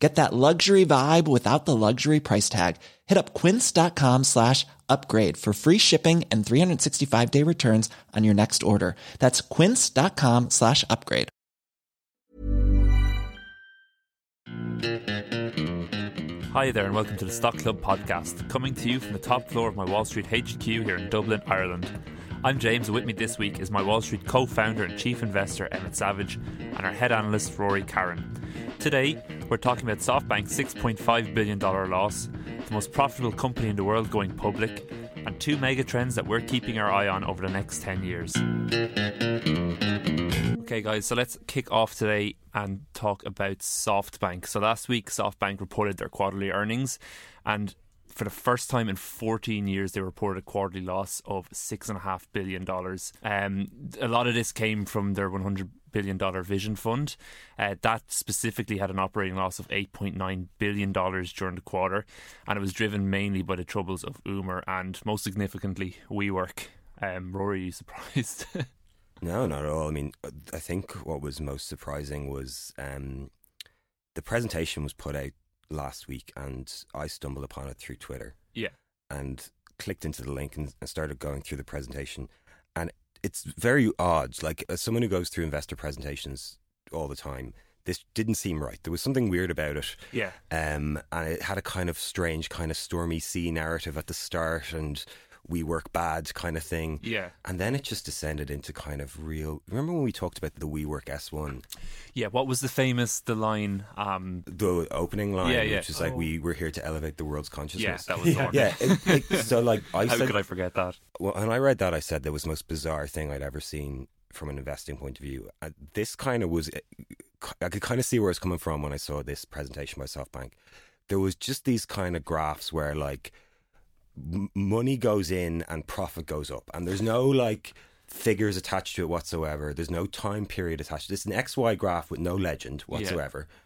Get that luxury vibe without the luxury price tag. Hit up quince.com slash upgrade for free shipping and 365 day returns on your next order. That's quince.com slash upgrade. Hi there, and welcome to the Stock Club podcast, coming to you from the top floor of my Wall Street HQ here in Dublin, Ireland. I'm James, with me this week is my Wall Street co founder and chief investor, Emmett Savage, and our head analyst, Rory Karen. Today, we're talking about SoftBank's $6.5 billion loss, the most profitable company in the world going public, and two mega trends that we're keeping our eye on over the next 10 years. Okay, guys, so let's kick off today and talk about SoftBank. So last week, SoftBank reported their quarterly earnings, and for the first time in 14 years, they reported a quarterly loss of $6.5 billion. Um, a lot of this came from their 100 billion dollar vision fund. Uh, that specifically had an operating loss of 8.9 billion dollars during the quarter, and it was driven mainly by the troubles of Uber and most significantly WeWork. Um, Rory, are you surprised? no, not at all. I mean, I think what was most surprising was um, the presentation was put out last week, and I stumbled upon it through Twitter. Yeah, and clicked into the link and, and started going through the presentation, and it's very odd. Like as someone who goes through investor presentations all the time, this didn't seem right. There was something weird about it. Yeah. Um, and it had a kind of strange, kind of stormy sea narrative at the start, and we work bad kind of thing. Yeah. And then it just descended into kind of real. Remember when we talked about the WeWork S1? Yeah. What was the famous the line? Um, the opening line, yeah, yeah. which is like, oh. "We were here to elevate the world's consciousness." Yeah, that was the one. yeah. It, it, so like, I how said, could I forget that? Well, when I read that, I said that was the most bizarre thing I'd ever seen from an investing point of view. Uh, this kind of was. I could kind of see where it's coming from when I saw this presentation by SoftBank. There was just these kind of graphs where like money goes in and profit goes up, and there's no like figures attached to it whatsoever. There's no time period attached. It's an XY graph with no legend whatsoever. Yeah.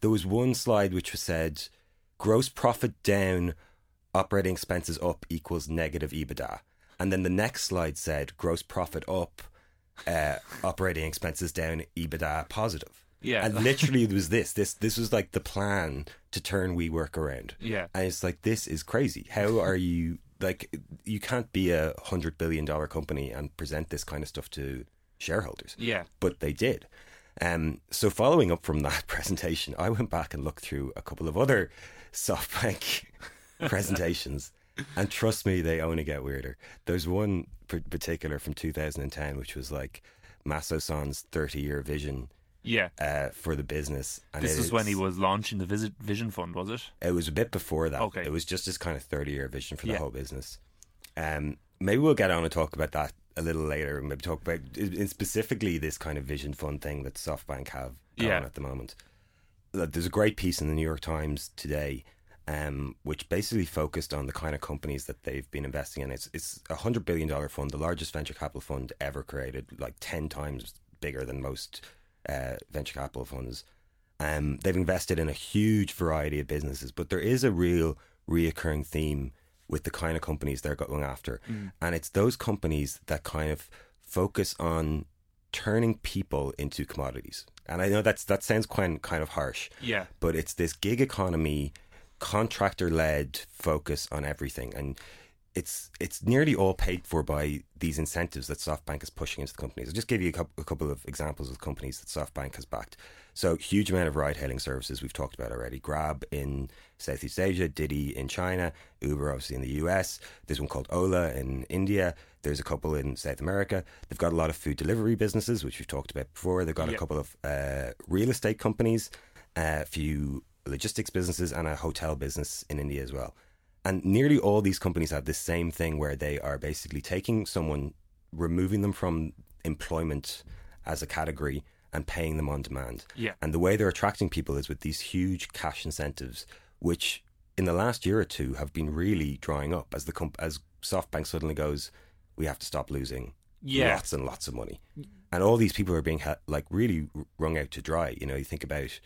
There was one slide which said gross profit down, operating expenses up equals negative EBITDA. And then the next slide said gross profit up, uh, operating expenses down, EBITDA positive. Yeah. And literally it was this. This this was like the plan to turn WeWork around. Yeah. And it's like this is crazy. How are you like you can't be a hundred billion dollar company and present this kind of stuff to shareholders. Yeah. But they did. Um, so following up from that presentation, I went back and looked through a couple of other SoftBank presentations. And trust me, they only get weirder. There's one particular from 2010, which was like Masayoshi Son's 30 year vision yeah. Uh, for the business. And this is when he was launching the Visit Vision Fund, was it? It was a bit before that. Okay. It was just this kind of 30 year vision for the Yeah. whole business. Um, maybe we'll get on and talk about that a little later. and Maybe talk about in specifically this kind of vision fund thing that SoftBank have Yeah. at the moment. There's a great piece in the New York Times today, um, which basically focused on the kind of companies that they've been investing in. It's it's a hundred billion dollar fund, the largest venture capital fund ever created, like ten times bigger than most uh, venture capital funds. Um, they've invested in a huge variety of businesses, but there is a real reoccurring theme with the kind of companies they're going after, and it's those companies that kind of focus on turning people into commodities. And I know that's that sounds quite kind of harsh, Yeah. but it's this gig economy, contractor led focus on everything, and it's it's nearly all paid for by these incentives that SoftBank is pushing into the companies. I'll just give you a couple, a couple of examples of companies that SoftBank has backed. So, huge amount of ride hailing services we've talked about already. Grab in Southeast Asia, Didi in China, Uber obviously in the US. There's one called Ola in India. There's a couple in South America. They've got a lot of food delivery businesses, which we've talked about before. They've got a couple of uh, real estate companies, a few logistics businesses, and a hotel business in India as well. And nearly all these companies have this same thing where they are basically taking someone, removing them from employment as a category, and paying them on demand. Yeah. And the way they're attracting people is with these huge cash incentives, which in the last year or two have been really drying up as the comp- as SoftBank suddenly goes, we have to stop losing Yeah. lots and lots of money, and all these people are being ha- like really wrung out to dry. You know, you think about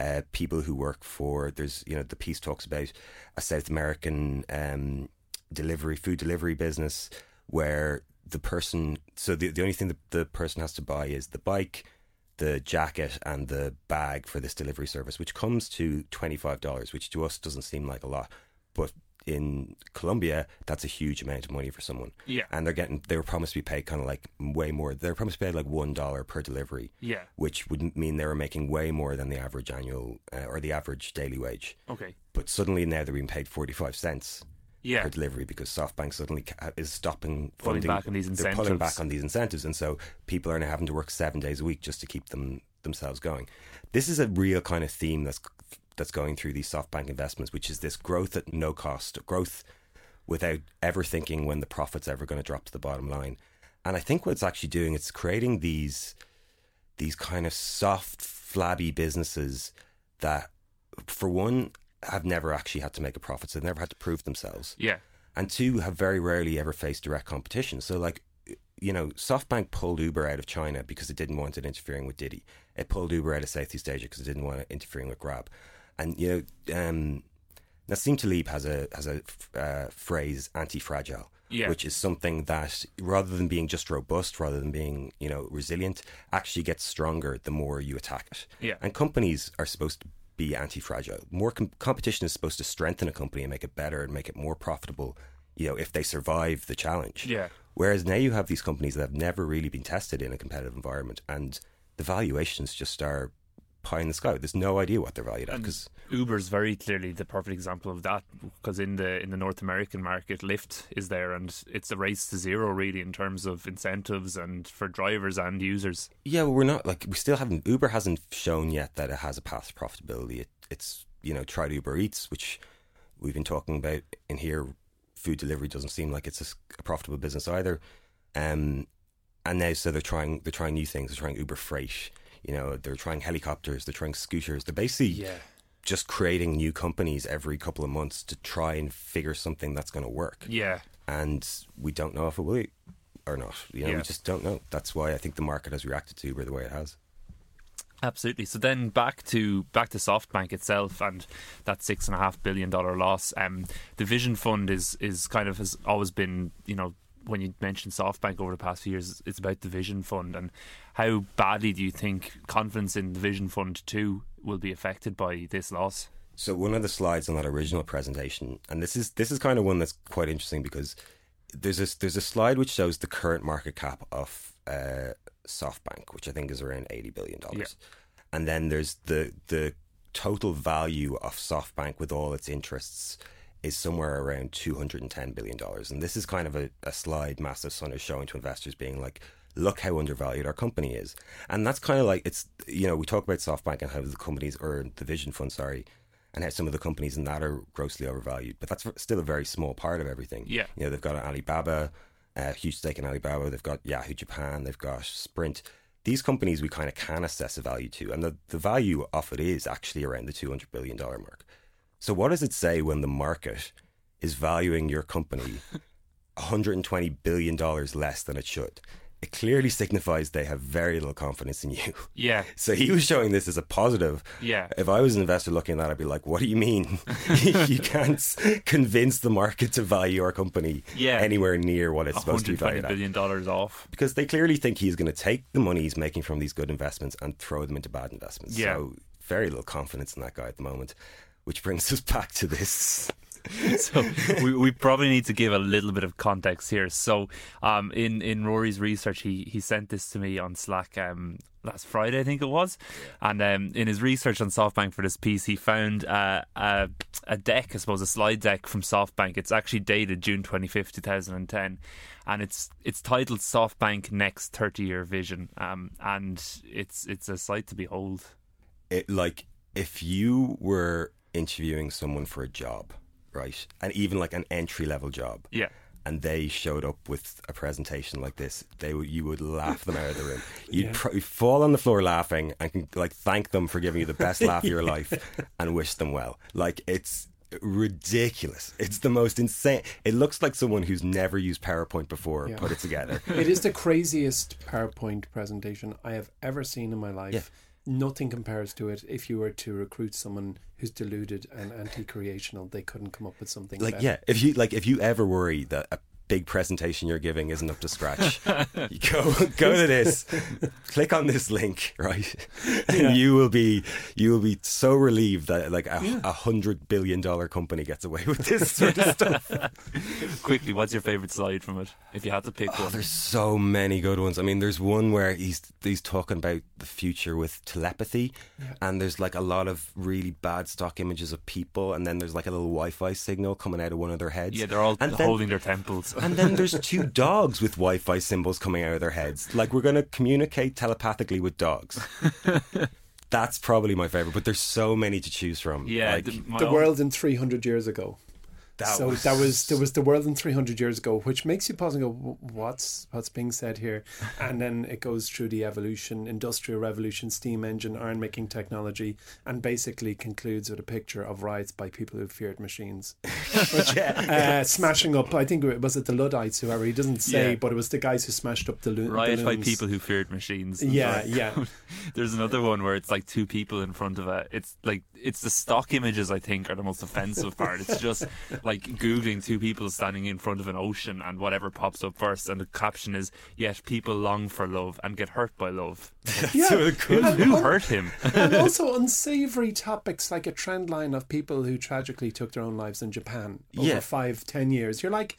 uh, people who work for there's you know the piece talks about a South American um, delivery food delivery business where the person so the the only thing that the person has to buy is the bike the jacket and the bag for this delivery service, which comes to $25, which to us doesn't seem like a lot. But in Colombia, that's a huge amount of money for someone. Yeah. And they're getting, they were promised to be paid kind of like way more. They were promised to be paid like $1 per delivery. Yeah. Which would mean they were making way more than the average annual uh, or the average daily wage. Okay. But suddenly now they're being paid 45 cents Yeah. per delivery because SoftBank suddenly is stopping funding. Pulling back on these They're pulling back on these incentives, and so people are now having to work seven days a week just to keep them themselves going. This is a real kind of theme that's that's going through these SoftBank investments, which is this growth at no cost, growth without ever thinking when the profit's ever going to drop to the bottom line. And I think what it's actually doing, it's creating these these kind of soft, flabby businesses that, for one, have never actually had to make a profit. So they've never had to prove themselves. Yeah. And two, have very rarely ever faced direct competition. So, like, you know, SoftBank pulled Uber out of China because it didn't want it interfering with Didi. It pulled Uber out of Southeast Asia because it didn't want it interfering with Grab. And, you know, um, Nassim Taleb has a, has a uh, phrase, anti-fragile. Yeah. Which is something that, rather than being just robust, rather than being, you know, resilient, actually gets stronger the more you attack it. Yeah. And companies are supposed to be anti-fragile. More com- competition is supposed to strengthen a company and make it better and make it more profitable. You know, if they survive the challenge. Yeah. Whereas now you have these companies that have never really been tested in a competitive environment, and the valuations just are pie in the sky. There's no idea what they're valued at because Uber's very clearly the perfect example of that because in the in the North American market, Lyft is there, and it's a race to zero really in terms of incentives and for drivers and users. yeah, well, we're not like we still haven't. Uber hasn't shown yet that it has a path to profitability. It, it's you know tried Uber Eats, which we've been talking about in here. Food delivery doesn't seem like it's a profitable business either. Um, and now so they're trying they're trying new things. They're trying Uber Freight. You know, they're trying helicopters. They're trying scooters. They're basically just creating new companies every couple of months to try and figure something that's going to work. yeah, And we don't know if it will or not. You know, Yeah. we just don't know. That's why I think the market has reacted to Uber the way it has. Absolutely. So then back to back to SoftBank itself and that six and a half billion dollar loss. Um, the Vision Fund is is kind of has always been you know when you mentioned SoftBank over the past few years, it's about the Vision Fund and how badly do you think confidence in the Vision Fund too will be affected by this loss? So one of the slides on that original presentation, and this is this is kind of one that's quite interesting because there's a there's a slide which shows the current market cap of uh, SoftBank, which I think is around eighty billion dollars, and then there's the the total value of SoftBank with all its interests is somewhere around two hundred and ten billion dollars, and this is kind of a, a slide Masa Son is showing to investors, being like. Look how undervalued our company is, and that's kind of like it's. You know, we talk about SoftBank and how the companies or the Vision Fund, sorry, and how some of the companies in that are grossly overvalued. But that's still a very small part of everything. Yeah. You know, they've got Alibaba, a huge stake in Alibaba. They've got Yahoo Japan. They've got Sprint. These companies we kind of can assess a value to, and the, the value of it is actually around the $200 billion mark. So, what does it say when the market is valuing your company $120 billion less than it should? It clearly signifies they have very little confidence in you. Yeah, So he was showing this as a positive. Yeah. If I was an investor looking at that, I'd be like, "What do you mean? you can't convince the market to value our company Yeah. anywhere near what it's supposed to be 120 valued at?" billion dollars off. Because they clearly think he's going to take the money he's making from these good investments and throw them into bad investments. Yeah. So very little confidence in that guy at the moment. Which brings us back to this. so we, we probably need to give a little bit of context here. So, um, in in Rory's research, he he sent this to me on Slack um, last Friday, I think it was, and um, in his research on SoftBank for this piece, he found uh, a a deck, I suppose, a slide deck from SoftBank. It's actually dated June twenty fifth, two thousand and ten, and it's it's titled SoftBank Next Thirty Year Vision, um, and it's it's a sight to behold. it like if you were interviewing someone for a job, right, and even like an entry level job, Yeah. and they showed up with a presentation like this, they would you would laugh them out of the room. You'd pro- fall on the floor laughing and can, like thank them for giving you the best laugh of your life and wish them well. Like it's ridiculous. It's the most insane. It looks like someone who's never used PowerPoint before Yeah. put it together. It is the craziest PowerPoint presentation I have ever seen in my life. Yeah. Nothing compares to it. If you were to recruit someone who's deluded and anti-creational, they couldn't come up with something. like better. yeah, if you like if you ever worry that a big presentation you're giving isn't up to scratch, you go go to this, click on this link, right, and Yeah. you will be you will be so relieved that like a, a hundred billion dollar company gets away with this sort of stuff. Quickly, what's your favourite slide from it? If you had to pick Oh, one. there's so many good ones. I mean, there's one where he's he's talking about the future with telepathy, and there's like a lot of really bad stock images of people, and then there's like a little Wi-Fi signal coming out of one of their heads. Yeah, they're all and then, holding their temples. and then there's two dogs with Wi-Fi symbols coming out of their heads. Like we're going to communicate telepathically with dogs. That's probably my favorite, but there's so many to choose from. yeah, Like, the, the world in 300 years ago. That so was that was there was the world in 300 years ago, which makes you pause and go, "What's what's being said here?" And then it goes through the evolution, industrial revolution, steam engine, iron making technology, and basically concludes with a picture of riots by people who feared machines, uh, smashing up. I think it was it the Luddites, whoever he doesn't say, Yeah. but it was the guys who smashed up the lo- Riot by people who feared machines. Yeah, Right. yeah. There's another one where it's like two people in front of a. It's like it's the stock images I think are the most offensive part. It's just like googling two people standing in front of an ocean and whatever pops up first, and the caption is "Yet people long for love and get hurt by love." Yeah. so good. And- Who hurt him? and also unsavory topics like a trend line of people who tragically took their own lives in Japan over Yeah. five, ten years. You're like,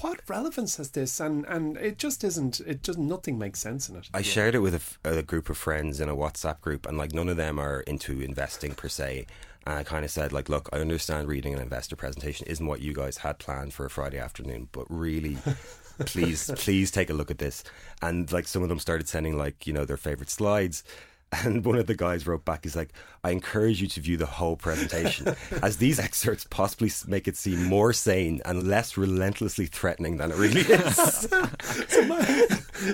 what relevance has this? And and it just isn't. It just nothing makes sense in it. I shared it with a group of friends in a WhatsApp group, and like none of them are into investing per se. And I kind of said, like, look, I understand reading an investor presentation isn't what you guys had planned for a Friday afternoon, but really, please, please take a look at this. And like some of them started sending like you know their favorite slides. And one of the guys wrote back, he's like, I encourage you to view the whole presentation, as these excerpts possibly make it seem more sane and less relentlessly threatening than it really is. So my,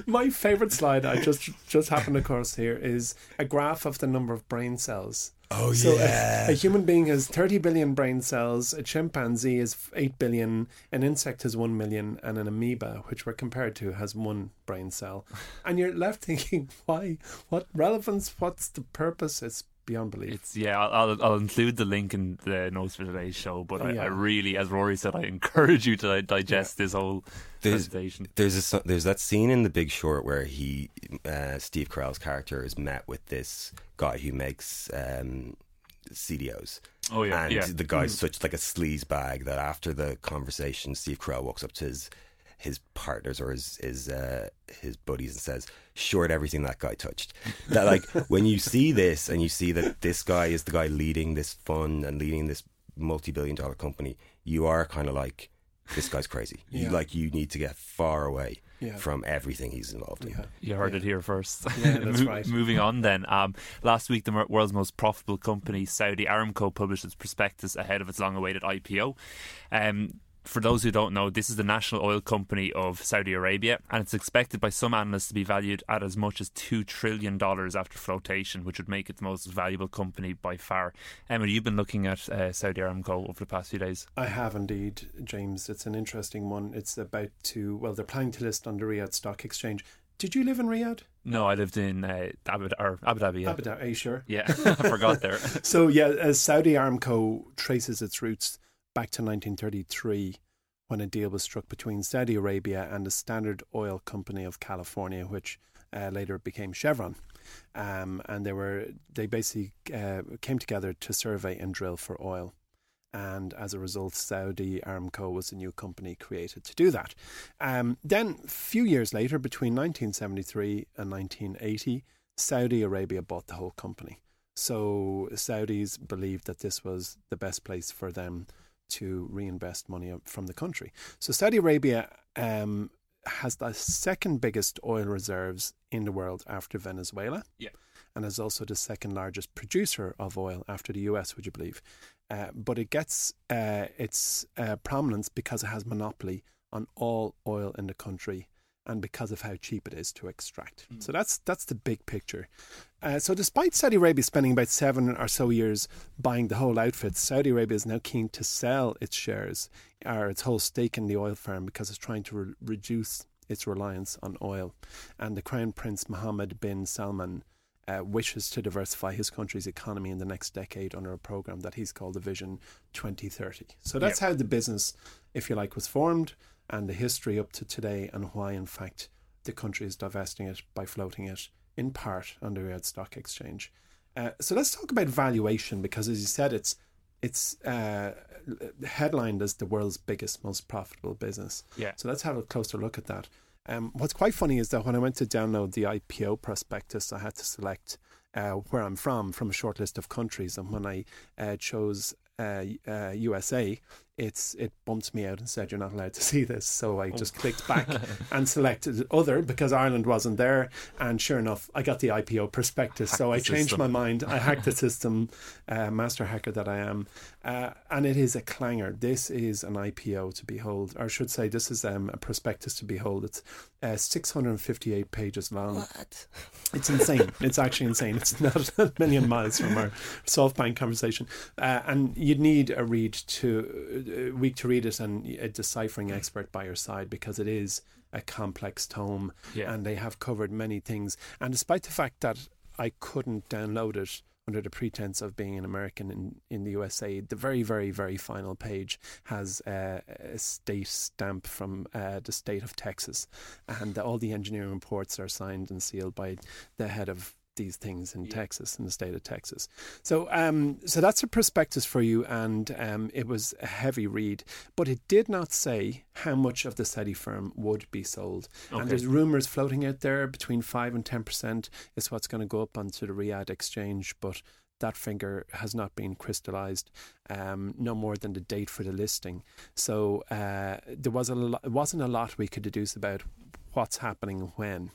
my favorite slide I just just happened across here is a graph of the number of brain cells. Oh, so yeah. a, a human being has 30 billion brain cells, a chimpanzee is 8 billion, an insect has 1 million, and an amoeba, which we're compared to, has one brain cell. And you're left thinking, why? What relevance? What's the purpose? It's beyond belief. It's yeah. I'll, I'll I'll include the link in the notes for today's show. But I, Yeah. I really, as Rory said, I encourage you to digest this whole There's- presentation. There's a there's that scene in The Big Short where he uh, Steve Carell's character is met with this guy who makes um, CDOs. Oh yeah, and yeah. the guy's such like a sleaze bag that after the conversation, Steve Carell walks up to his his partners or his his uh, his buddies and says, "Short everything that guy touched." That like when you see this and you see that this guy is the guy leading this fund and leading this multi-billion dollar company, you are kind of like, this guy's crazy. You like you need to get far away Yeah. from everything he's involved in. Yeah. You heard Yeah. it here first. Yeah, that's Mo- right. Moving on then. Um, last week, the world's most profitable company, Saudi Aramco, published its prospectus ahead of its long awaited IPO. Um, for those who don't know, this is the national oil company of Saudi Arabia, and it's expected by some analysts to be valued at as much as $2 trillion after flotation, which would make it the most valuable company by far. Emmett, you've been looking at uh, Saudi Aramco over the past few days. I have indeed, James. It's an interesting one. It's about to, well, they're planning to list on the Riyadh Stock Exchange. Did you live in Riyadh? No, I lived in uh, Abu, or Abu Dhabi. Yeah, Abu Dhabi, are you sure? yeah. I forgot there. So, yeah, uh, Saudi Aramco traces its roots back to 1933 when a deal was struck between Saudi Arabia and the Standard Oil Company of California, which uh, later became Chevron. Um, and they were they basically uh, came together to survey and drill for oil. And as a result, Saudi Aramco was a new company created to do that. Um, then, a few years later, between 1973 and 1980, Saudi Arabia bought the whole company. So Saudis believed that this was the best place for them to reinvest money from the country. So Saudi Arabia um, has the second biggest oil reserves in the world after Venezuela. Yeah. And is also the second largest producer of oil after the US, would you believe? Uh, but it gets uh, its uh, prominence because it has monopoly on all oil in the country and because of how cheap it is to extract. Mm. So that's that's the big picture. Uh, so despite Saudi Arabia spending about seven or so years buying the whole outfit, Saudi Arabia is now keen to sell its shares or its whole stake in the oil firm because it's trying to re- reduce its reliance on oil. And the Crown Prince Mohammed bin Salman uh, wishes to diversify his country's economy in the next decade under a program that he's called the Vision 2030. So that's yep. how the business, if you like, was formed and the history up to today and why, in fact, the country is divesting it by floating it in part on the Riyadh Stock Exchange. Uh, so let's talk about valuation because, as you said, it's it's uh, headlined as the world's biggest, most profitable business. Yeah. So let's have a closer look at that. Um, what's quite funny is that when I went to download the IPO prospectus, I had to select uh, where I'm from from a short list of countries, and when I uh, chose uh, USA, uh, it's it bumped me out and said you're not allowed to see this. So I oh. just clicked back and selected other because Ireland wasn't there. And sure enough, I got the IPO prospectus. so I changed system. my mind. I hacked the system, uh, master hacker that I am, uh, and it is a clanger. This is an IPO to behold, or I should say, this is um, a prospectus to behold. It's uh, 658 pages long. What? It's insane. it's actually insane. It's not a million miles from our SoftBank conversation, uh, and you'd need a read to week to read it and a deciphering expert by your side because it is a complex tome yeah. and they have covered many things. And despite the fact that I couldn't download it under the pretense of being an American in, in the USA, the very, very, very final page has uh, a state stamp from uh, the state of Texas. And all the engineering reports are signed and sealed by the head of these things in yeah. Texas, in the state of Texas. So, um, so that's a prospectus for you, and um, it was a heavy read, but it did not say how much of the Saudi firm would be sold. Okay. And there's rumours floating out there between five and ten percent is what's going to go up onto the Riyadh exchange, but that finger has not been crystallized, um, no more than the date for the listing. So uh, there was a lo- it wasn't a lot we could deduce about what's happening when.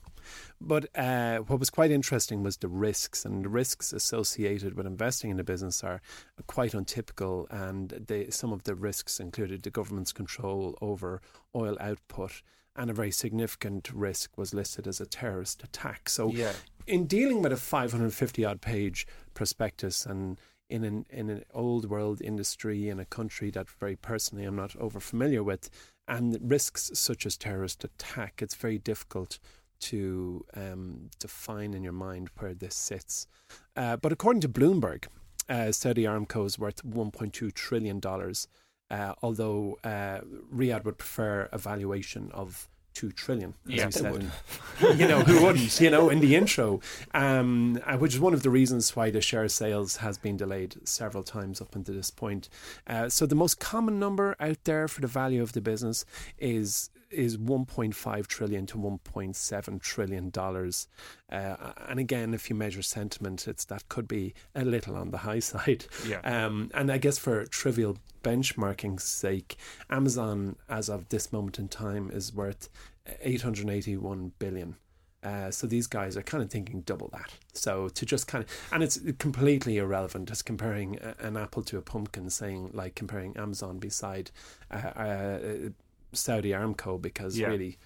But uh, what was quite interesting was the risks, and the risks associated with investing in a business are quite untypical. And they, some of the risks included the government's control over oil output, and a very significant risk was listed as a terrorist attack. So, yeah. in dealing with a 550 odd page prospectus and in an in an old world industry in a country that very personally I'm not over familiar with, and risks such as terrorist attack, it's very difficult to um, define in your mind where this sits. Uh, but according to Bloomberg, uh, Saudi Aramco is worth 1.2 trillion dollars, uh, although uh, Riyadh would prefer a valuation of two trillion. As yeah, you said, you know who wouldn't? You know, in the intro, um, uh, which is one of the reasons why the share sales has been delayed several times up until this point. Uh, so the most common number out there for the value of the business is is 1.5 trillion to 1.7 trillion dollars. Uh, and again, if you measure sentiment, it's that could be a little on the high side. Yeah. Um, and I guess for trivial benchmarking sake, Amazon, as of this moment in time, is worth 881 billion. Uh, so these guys are kind of thinking double that. So to just kind of, and it's completely irrelevant. Just comparing an apple to a pumpkin, saying like comparing Amazon beside uh, uh, Saudi Aramco because yeah. really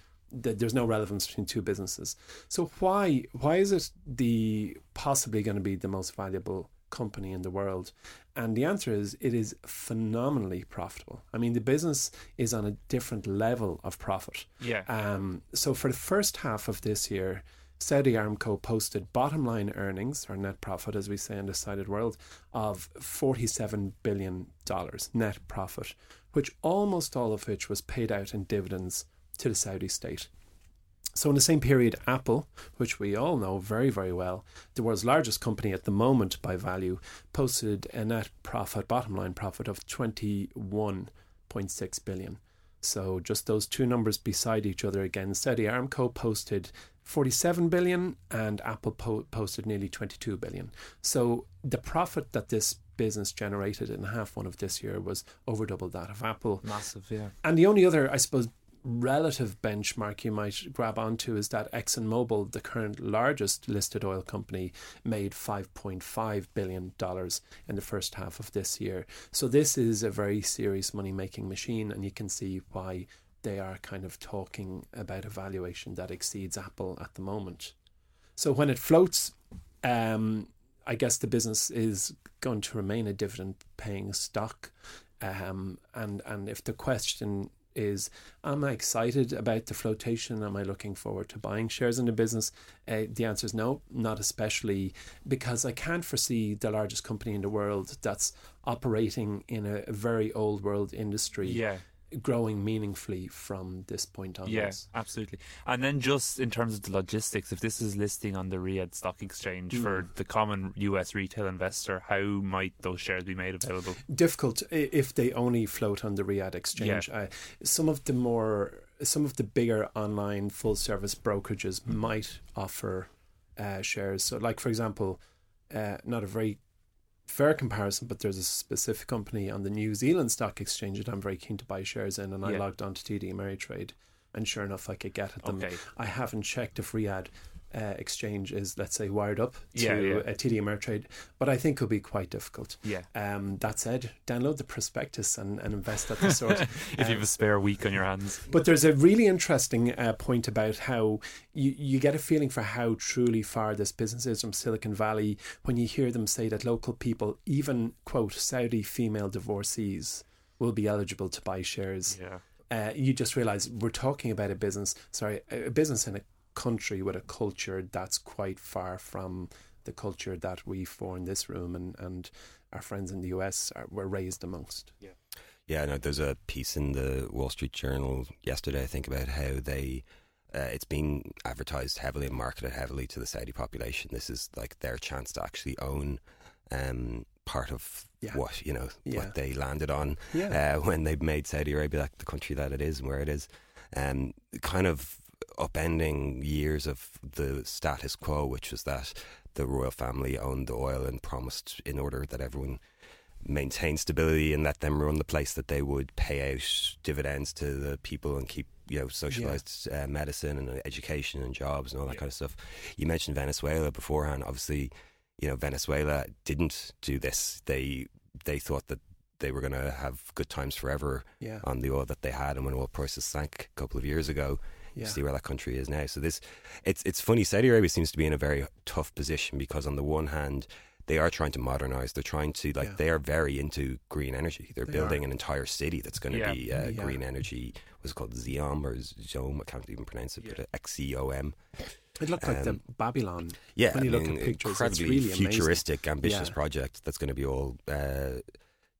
th- there's no relevance between two businesses. So why why is it the possibly going to be the most valuable company in the world? And the answer is it is phenomenally profitable. I mean, the business is on a different level of profit. Yeah. Um. So for the first half of this year. Saudi Aramco posted bottom line earnings, or net profit, as we say in the sighted world, of $47 billion net profit, which almost all of which was paid out in dividends to the Saudi state. So, in the same period, Apple, which we all know very, very well, the world's largest company at the moment by value, posted a net profit, bottom line profit of 21.6 billion. So, just those two numbers beside each other again, Saudi Aramco posted 47 billion and Apple po- posted nearly 22 billion. So, the profit that this business generated in half one of this year was over double that of Apple. Massive, yeah. And the only other, I suppose, relative benchmark you might grab onto is that ExxonMobil, the current largest listed oil company, made $5.5 billion in the first half of this year. So this is a very serious money making machine, and you can see why they are kind of talking about a valuation that exceeds Apple at the moment. So when it floats, um, I guess the business is going to remain a dividend paying stock. Um, and and if the question is, am I excited about the flotation? Am I looking forward to buying shares in the business? Uh, the answer is no, not especially, because I can't foresee the largest company in the world that's operating in a, a very old world industry. Yeah growing meaningfully from this point onwards. Yes, yeah, absolutely. And then just in terms of the logistics, if this is listing on the Riyadh Stock Exchange mm. for the common US retail investor, how might those shares be made available? Difficult if they only float on the Riyadh Exchange. Yeah. Uh, some of the more, some of the bigger online full service brokerages mm. might offer uh, shares. So, like for example, uh, not a very fair comparison, but there's a specific company on the New Zealand Stock Exchange that I'm very keen to buy shares in, and I logged on to TD Ameritrade, and sure enough, I could get at them. Okay. I haven't checked if Riyadh uh, exchange is, let's say, wired up to yeah, yeah. a TD Ameritrade, but I think it will be quite difficult. Yeah. Um, that said, download the prospectus and, and invest at the sort. if um, you have a spare week on your hands. But there's a really interesting uh, point about how you, you get a feeling for how truly far this business is from Silicon Valley when you hear them say that local people, even, quote, Saudi female divorcees, will be eligible to buy shares. Yeah. Uh, you just realize we're talking about a business, sorry, a business in a country with a culture that's quite far from the culture that we for in this room and, and our friends in the US are, were raised amongst. Yeah. Yeah, no, there's a piece in the Wall Street Journal yesterday, I think, about how they uh, it's being advertised heavily and marketed heavily to the Saudi population. This is like their chance to actually own um, part of yeah. what you know yeah. what they landed on yeah. uh, when they made Saudi Arabia like the country that it is and where it is. Um, kind of upending years of the status quo, which was that the royal family owned the oil and promised, in order that everyone maintain stability and let them run the place, that they would pay out dividends to the people and keep you know socialized yeah. uh, medicine and education and jobs and all that yeah. kind of stuff. You mentioned Venezuela beforehand. Obviously, you know Venezuela didn't do this. They they thought that they were going to have good times forever yeah. on the oil that they had, and when oil prices sank a couple of years ago, yeah. see where that country is now. So this, it's it's funny. Saudi Arabia seems to be in a very tough position because on the one hand, they are trying to modernize. They're trying to like yeah. they are very into green energy. They're they building are. an entire city that's going to yeah. be uh, yeah. green energy. Was it called? Zeom or Zom? I can't even pronounce it. But X E O M. It looked like the um, Babylon. Yeah, when you I mean, look at pictures, incredibly really futuristic, amazing. ambitious project that's going to be all uh,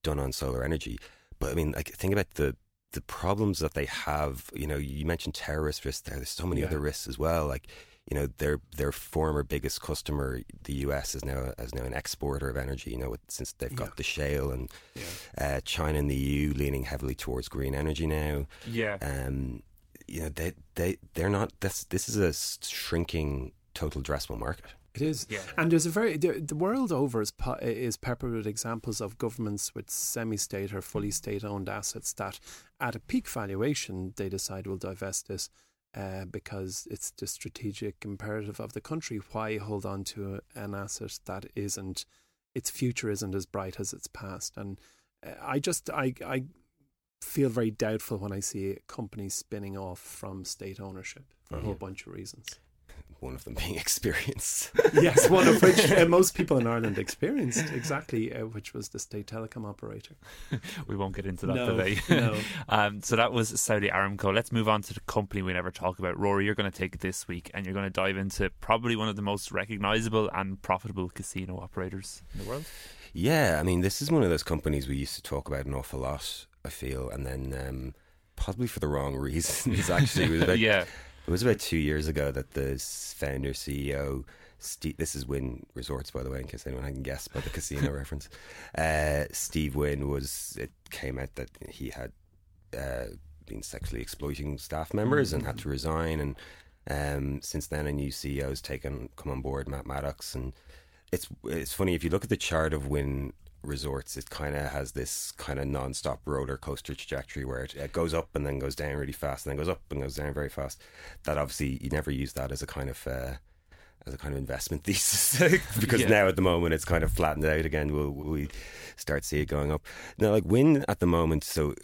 done on solar energy. But I mean, like think about the the problems that they have, you know, you mentioned terrorist risks there. There's so many yeah. other risks as well. Like, you know, their their former biggest customer, the US, is now is now an exporter of energy. You know, since they've got yeah. the shale and yeah. uh, China and the EU leaning heavily towards green energy now. Yeah. Um, you know, they they they're not. This this is a shrinking total addressable market. It is, yeah. and there's a very the, the world over is is peppered with examples of governments with semi-state or fully state-owned assets that, at a peak valuation, they decide will divest this uh, because it's the strategic imperative of the country. Why hold on to an asset that isn't its future isn't as bright as its past? And uh, I just I I feel very doubtful when I see companies spinning off from state ownership for a whole bunch of reasons one of them being experience. yes, one of which uh, most people in Ireland experienced exactly, uh, which was the state telecom operator. we won't get into that no, today. no. Um, so that was Saudi Aramco. Let's move on to the company we never talk about. Rory, you're going to take it this week, and you're going to dive into probably one of the most recognisable and profitable casino operators in the world. Yeah, I mean, this is one of those companies we used to talk about an awful lot. I feel, and then. Um, probably for the wrong reasons. Actually, yeah, it was about two years ago that the founder CEO. Steve, this is Wynn Resorts, by the way, in case anyone can guess by the casino reference. Uh, Steve Wynn was. It came out that he had uh, been sexually exploiting staff members mm-hmm. and had to mm. resign. And um, since then, a new CEO has taken come on board, Matt Maddox. And it's it's funny if you look at the chart of Wynn resorts, it kind of has this kind of non-stop roller coaster trajectory where it, it, goes up and then goes down really fast, and then goes up and goes down very fast. That obviously you never use that as a kind of uh, as a kind of investment thesis because yeah. now at the moment it's kind of flattened out again. Will we start see it going up now? Like Wynn at the moment, so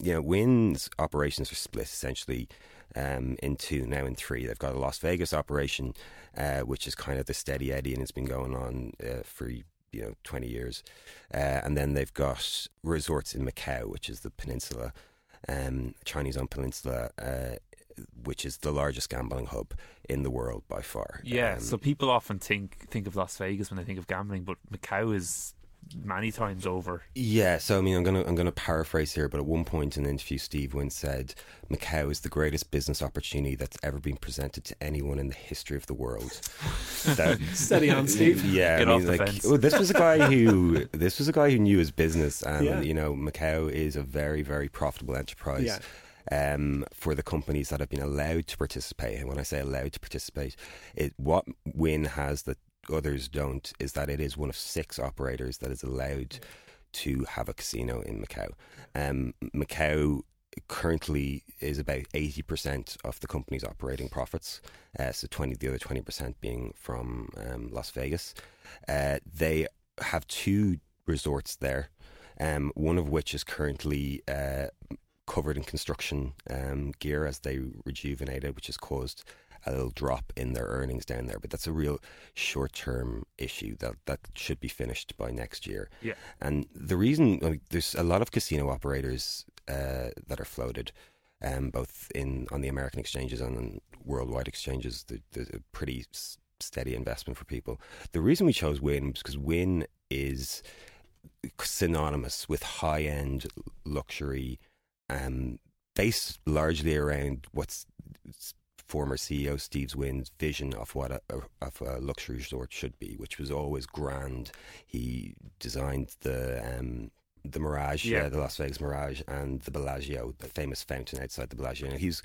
you know, Wynn's operations are split essentially um, in two now in three. They've got a Las Vegas operation, uh, which is kind of the steady eddy, and it's been going on uh, for you know twenty years, uh, and then they've got resorts in Macau, which is the peninsula, um, Chinese-owned peninsula. Uh, which is the largest gambling hub in the world by far. Yeah, Um, so people often think think of Las Vegas when they think of gambling, but Macau is many times over. Yeah, so I mean, I'm gonna I'm gonna paraphrase here, but at one point in an interview, Steve Wynn said Macau is the greatest business opportunity that's ever been presented to anyone in the history of the world. That- Steady on, Steve. Yeah, Get I off mean, the like fence. oh, this was a guy who this was a guy who knew his business, and Yeah. you know, Macau is a very very profitable enterprise. Yeah. Um, for the companies that have been allowed to participate, and when I say allowed to participate, it what Wynn has that others don't is that it is one of six operators that is allowed to have a casino in Macau. Um, Macau currently is about 80% of the company's operating profits. Uh, so 20, the other 20% being from um, Las Vegas. Uh, they have two resorts there, um, one of which is currently uh, covered in construction um, gear as they rejuvenate it, which has caused a little drop in their earnings down there. But that's a real short term issue that, that should be finished by next year. Yeah. And the reason like, there's a lot of casino operators uh, that are floated, um, both in on the American exchanges and on worldwide exchanges. There's a pretty s- steady investment for people. The reason we chose Wynn was because Wynn is synonymous with high end luxury, um, based largely around what's former CEO Steve Wynn's vision of what a, of a luxury resort should be, which was always grand. He designed the um, the Mirage, Yeah. uh, the Las Vegas Mirage, and the Bellagio, the famous fountain outside the Bellagio. And he's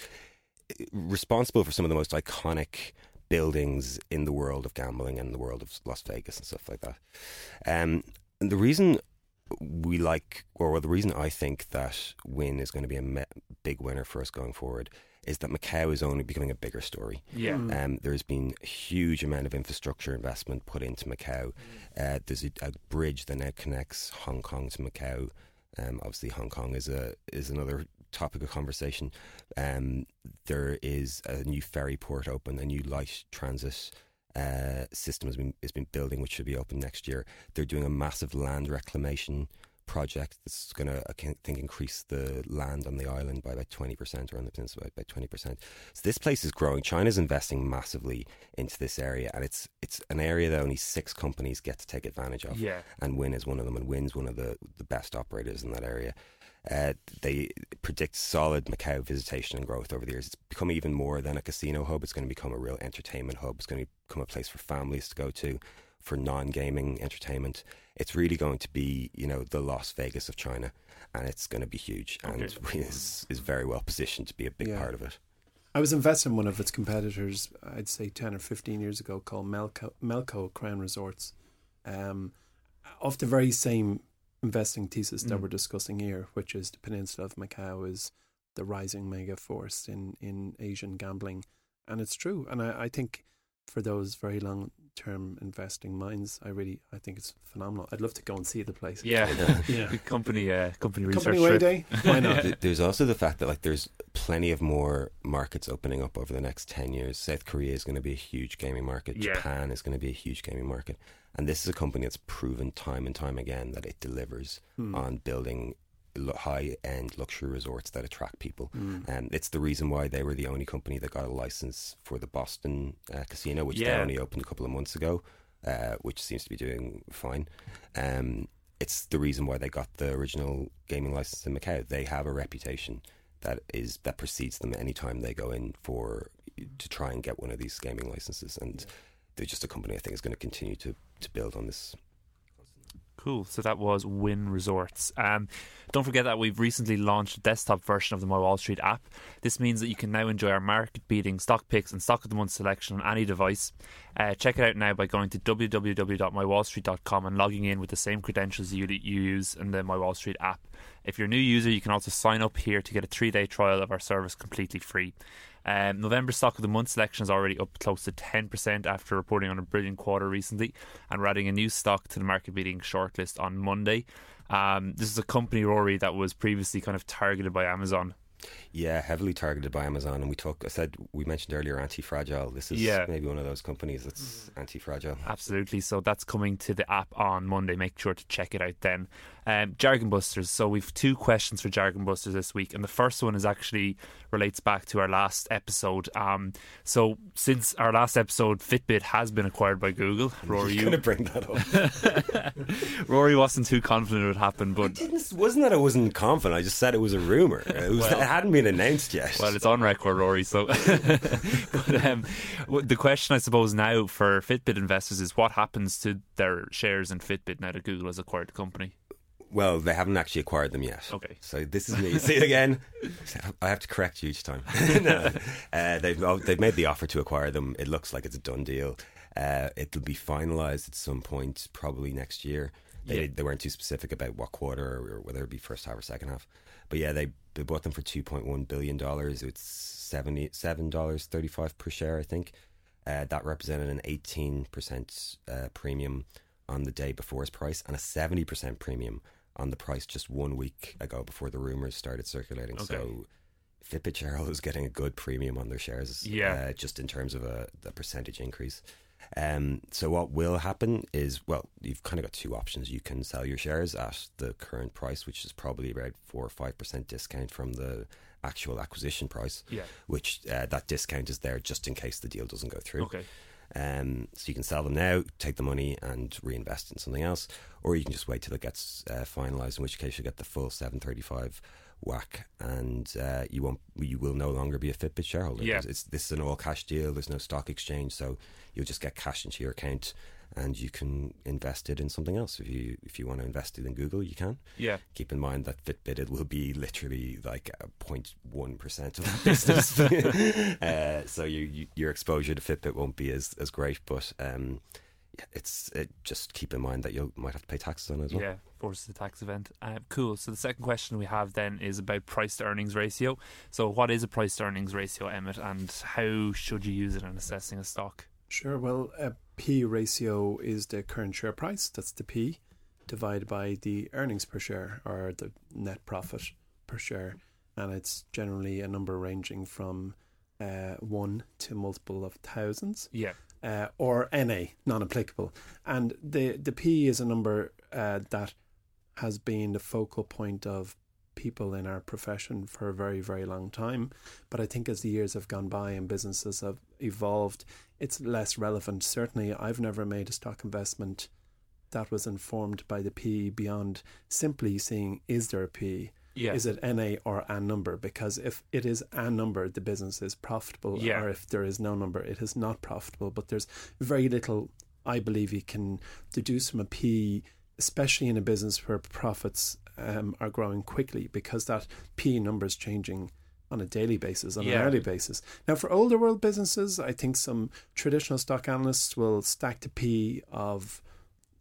responsible for some of the most iconic buildings in the world of gambling and the world of Las Vegas and stuff like that. Um, and the reason we like, or the reason I think that Wynn is going to be a me- big winner for us going forward is that Macau is only becoming a bigger story. Yeah. Mm. Um, there's been a huge amount of infrastructure investment put into Macau. Uh, there's a, a bridge that now connects Hong Kong to Macau. Um, obviously, Hong Kong is a is another topic of conversation. Um, there is a new ferry port open, a new light transit uh, system has been has been building, which should be open next year. They're doing a massive land reclamation project that's going to, I think, increase the land on the island by about 20% or on the peninsula by, by 20%. So this place is growing. China's investing massively into this area, and it's it's an area that only six companies get to take advantage of. Yeah. And Wynn is one of them, and Wynn's one of the, the best operators in that area. Uh, they predict solid Macau visitation and growth over the years. It's become even more than a casino hub. It's going to become a real entertainment hub. It's going to become a place for families to go to for non-gaming entertainment. It's really going to be, you know, the Las Vegas of China, and it's going to be huge. And Okay. is is very well positioned to be a big Yeah. part of it. I was invested in one of its competitors, I'd say 10 or 15 years ago, called Melco, Melco Crown Resorts. Um, of the very same investing thesis that Mm. we're discussing here, which is the peninsula of Macau is the rising mega force in, in Asian gambling. And it's true. And I, I think for those very long term investing minds, I really I think it's phenomenal. I'd love to go and see the place. Yeah. Yeah. Good company, uh, company research Company way trip. day? Why not? Th- There's also the fact that like there's plenty of more markets opening up over the next ten years. South Korea is going to be a huge gaming market. Yeah. Japan is going to be a huge gaming market, and this is a company that's proven time and time again that it delivers Hmm. on building high end luxury resorts that attract people. Mm. And it's the reason why they were the only company that got a license for the Boston uh, casino, which they only opened a couple of months ago, uh, which seems to be doing fine. Um, it's the reason why they got the original gaming license in Macau. They have a reputation that is that precedes them anytime they go in for to try and get one of these gaming licenses, and they're just a company I think is going to continue to to build on this. Cool. So that was Wynn Resorts. Um, don't forget that we've recently launched a desktop version of the My Wall Street app. This means that you can now enjoy our market beating stock picks and stock of the month selection on any device. Uh, check it out now by going to www.mywallstreet.com and logging in with the same credentials you, you use in the My Wall Street app. If you're a new user, you can also sign up here to get a three day trial of our service completely free. Um, November stock of the month selection is already up close to 10% after reporting on a brilliant quarter recently, and we're adding a new stock to the market beating shortlist on Monday. Um, this is a company, Rory, that was previously kind of targeted by Amazon yeah, heavily targeted by Amazon. And we talked, I said, we mentioned earlier anti fragile. This is yeah. maybe one of those companies that's anti fragile. Absolutely. So that's coming to the app on Monday. Make sure to check it out then. Um, Jargon Busters. So we've two questions for Jargon Busters this week, and the first one is actually relates back to our last episode. Um, so since our last episode, Fitbit has been acquired by Google. Rory, you going to bring that up? Rory wasn't too confident it would happen, but it wasn't that I wasn't confident. I just said it was a rumor. It, was, well, it hadn't been announced yet. Well, it's on record, Rory. So, but um, the question I suppose now for Fitbit investors is what happens to their shares in Fitbit now that Google has acquired the company. Well, they haven't actually acquired them yet. Okay. So this is me. See again. I have to correct you each time. no, uh, they've oh, they've made the offer to acquire them. It looks like it's a done deal. Uh, it'll be finalised at some point, probably next year. They yeah. they weren't too specific about what quarter or whether it be first half or second half. But yeah, they they bought them for two point one billion dollars. It's seventy seven dollars thirty five per share, I think. Uh, that represented an eighteen percent uh, premium on the day before's price and a seventy percent premium on the price just one week ago before the rumors started circulating. Okay. So Fitbit shareholders getting a good premium on their shares, yeah, uh, just in terms of a, a percentage increase. Um, so what will happen is, well, you've kind of got two options. You can sell your shares at the current price, which is probably about four or five percent discount from the actual acquisition price. Yeah, which uh, that discount is there just in case the deal doesn't go through. Okay. Um, so you can sell them now, take the money, and reinvest in something else, or you can just wait till it gets uh, finalised. In which case, you get the full seven thirty five whack, and uh, you won't, you will no longer be a Fitbit shareholder. Yeah. It's, this is an all cash deal. There's no stock exchange, so you'll just get cash into your account and you can invest it in something else. If you if you want to invest it in Google, you can. Yeah. Keep in mind that Fitbit it will be literally like a 0.1 percent of that business, uh, so you, you, your exposure to Fitbit won't be as as great. But um, it's it, just keep in mind that you might have to pay taxes on it as well. Yeah, forces the tax event. Uh, cool. So the second question we have then is about price to earnings ratio. So what is a price to earnings ratio, Emmett, and how should you use it in assessing a stock? Sure. Well, a P ratio is the current share price. That's the P divided by the earnings per share or the net profit per share, and it's generally a number ranging from uh, one to multiple of thousands. Yeah uh, or NA, non-applicable. And the the P is a number uh, that has been the focal point of people in our profession for a very very long time. But I think as the years have gone by and businesses have evolved, it's less relevant. Certainly, I've never made a stock investment that was informed by the P beyond simply seeing is there a P yeah. Is it NA or a number? Because if it is a number, the business is profitable. Yeah. Or if there is no number, it is not profitable. But there's very little, I believe, you can deduce from a P, especially in a business where profits um, are growing quickly, because that P number is changing on a daily basis, on yeah. an hourly basis. Now, for older world businesses, I think some traditional stock analysts will stack the P of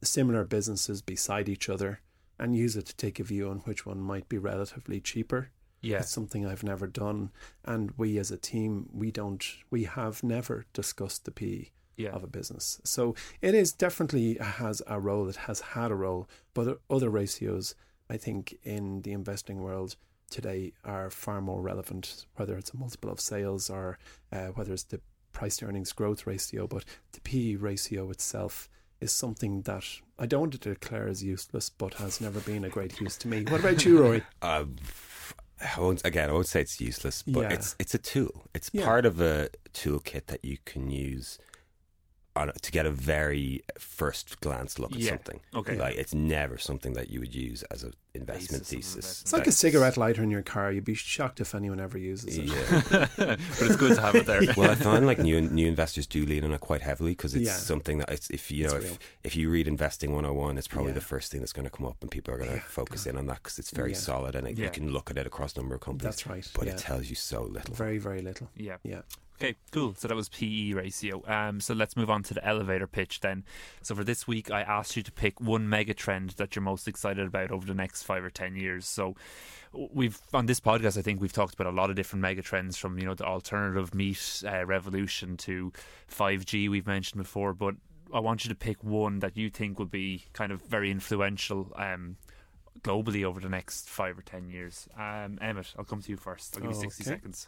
similar businesses beside each other and use it to take a view on which one might be relatively cheaper. Yeah. It's something I've never done. And we as a team, we don't, we have never discussed the P yeah. of a business. So it is definitely has a role, it has had a role, but other ratios, I think, in the investing world today are far more relevant, whether it's a multiple of sales or uh, whether it's the price to earnings growth ratio. But the P ratio itself is something that I don't want to declare as useless, but has never been a great use to me. What about you, Rory? Uh, I won't, again, I won't say it's useless, but yeah. it's it's a tool. It's yeah. part of a toolkit that you can use on to get a very first glance look at yeah. something. Okay, like it's never something that you would use as an investment thesis. It's like a cigarette lighter in your car. You'd be shocked if anyone ever uses it. Yeah, but it's good to have it there. well, I find like new new investors do lean on it quite heavily because it's yeah. something that it's, if you know if, if you read Investing 101, it's probably yeah. the first thing that's going to come up, and people are going to focus God. in on that because it's very solid and it, you can look at it across a number of companies. That's right. But it tells you so little. Very very little. Yeah. Yeah. Okay, cool. So that was PE ratio. Um, so let's move on to the elevator pitch then. So for this week, I asked you to pick one mega trend that you're most excited about over the next five or ten years. So we've on this podcast, I think we've talked about a lot of different mega trends from you know the alternative meat uh, revolution to 5G we've mentioned before, but I want you to pick one that you think will be kind of very influential. Um, globally over the next five or ten years. Um, Emmett, I'll come to you first. I'll give you 60 Okay. seconds.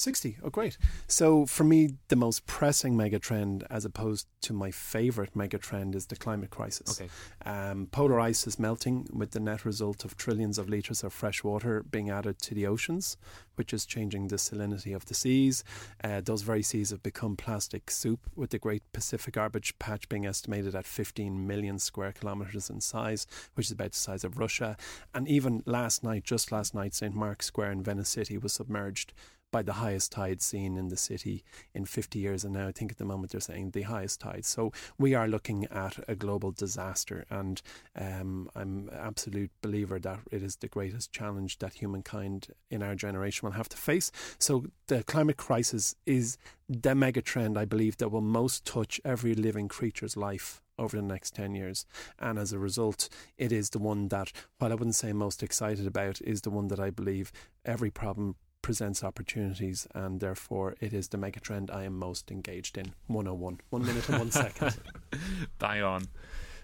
60. Oh, great. So, for me, the most pressing megatrend, as opposed to my favourite megatrend, is the climate crisis. Okay. Um, polar ice is melting, with the net result of trillions of litres of fresh water being added to the oceans, which is changing the salinity of the seas. Uh, those very seas have become plastic soup, with the Great Pacific Garbage Patch being estimated at 15 million square kilometres in size, which is about the size of Russia. And even last night, just last night, St. Mark's Square in Venice City was submerged by the highest tide seen in the city in 50 years. And now I think at the moment they're saying the highest tide. So we are looking at a global disaster. And um, I'm an absolute believer that it is the greatest challenge that humankind in our generation will have to face. So the climate crisis is the mega trend, I believe, that will most touch every living creature's life over the next 10 years. And as a result, it is the one that, while I wouldn't say most excited about, is the one that I believe every problem presents opportunities and therefore it is the mega trend I am most engaged in. 101. One minute and one second. Bang on.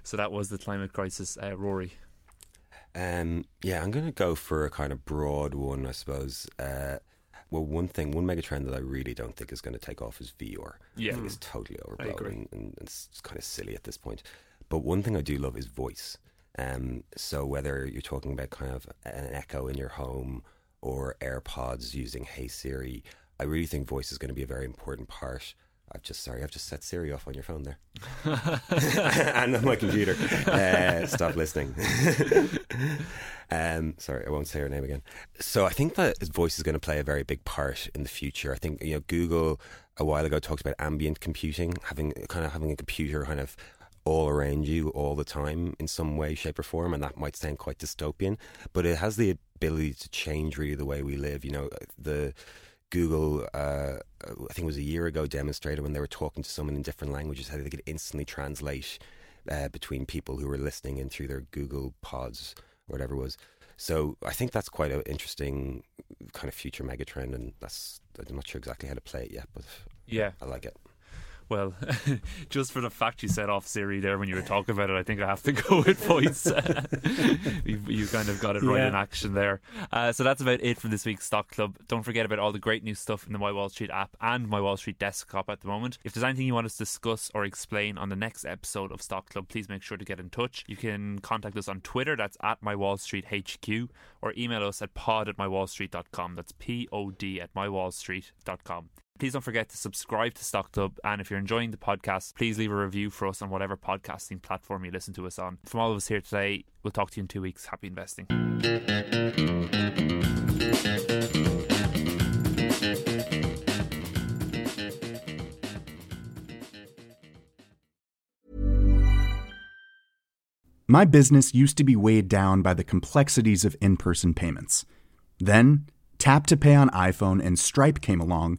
So that was the climate crisis. Uh, Rory. Um, yeah, I'm going to go for a kind of broad one, I suppose. Uh, well, one thing, one mega trend that I really don't think is going to take off is VR. Yeah. I think it's totally agree. overblown and, and it's kind of silly at this point. But one thing I do love is voice. Um, so whether you're talking about kind of an echo in your home or AirPods using Hey Siri, I really think voice is going to be a very important part. I've just sorry, I've just set Siri off on your phone there, and on my computer. Uh, stop listening. um, sorry, I won't say her name again. So I think that voice is going to play a very big part in the future. I think you know Google a while ago talked about ambient computing, having kind of having a computer kind of all around you all the time in some way, shape, or form, and that might sound quite dystopian, but it has the ability to change really the way we live. You know, the Google, uh, I think it was a year ago, demonstrated when they were talking to someone in different languages how they could instantly translate uh, between people who were listening in through their Google Pods or whatever it was. So I think that's quite an interesting kind of future megatrend, and that's I'm not sure exactly how to play it yet, but Yeah. I like it. Well, just for the fact you set off Siri there when you were talking about it, I think I have to go with voice. you, you kind of got it right Yeah. in action there. Uh, so that's about it for this week's Stock Club. Don't forget about all the great new stuff in the My Wall Street app and My Wall Street desktop at the moment. If there's anything you want us to discuss or explain on the next episode of Stock Club, please make sure to get in touch. You can contact us on Twitter, that's at My Wall Street HQ, or email us at pod at mywallstreet.com. That's P O D at mywallstreet.com. Please don't forget to subscribe to Stock Club. And if you're enjoying the podcast, please leave a review for us on whatever podcasting platform you listen to us on. From all of us here today, we'll talk to you in two weeks. Happy investing. My business used to be weighed down by the complexities of in person payments. Then, Tap to Pay on iPhone and Stripe came along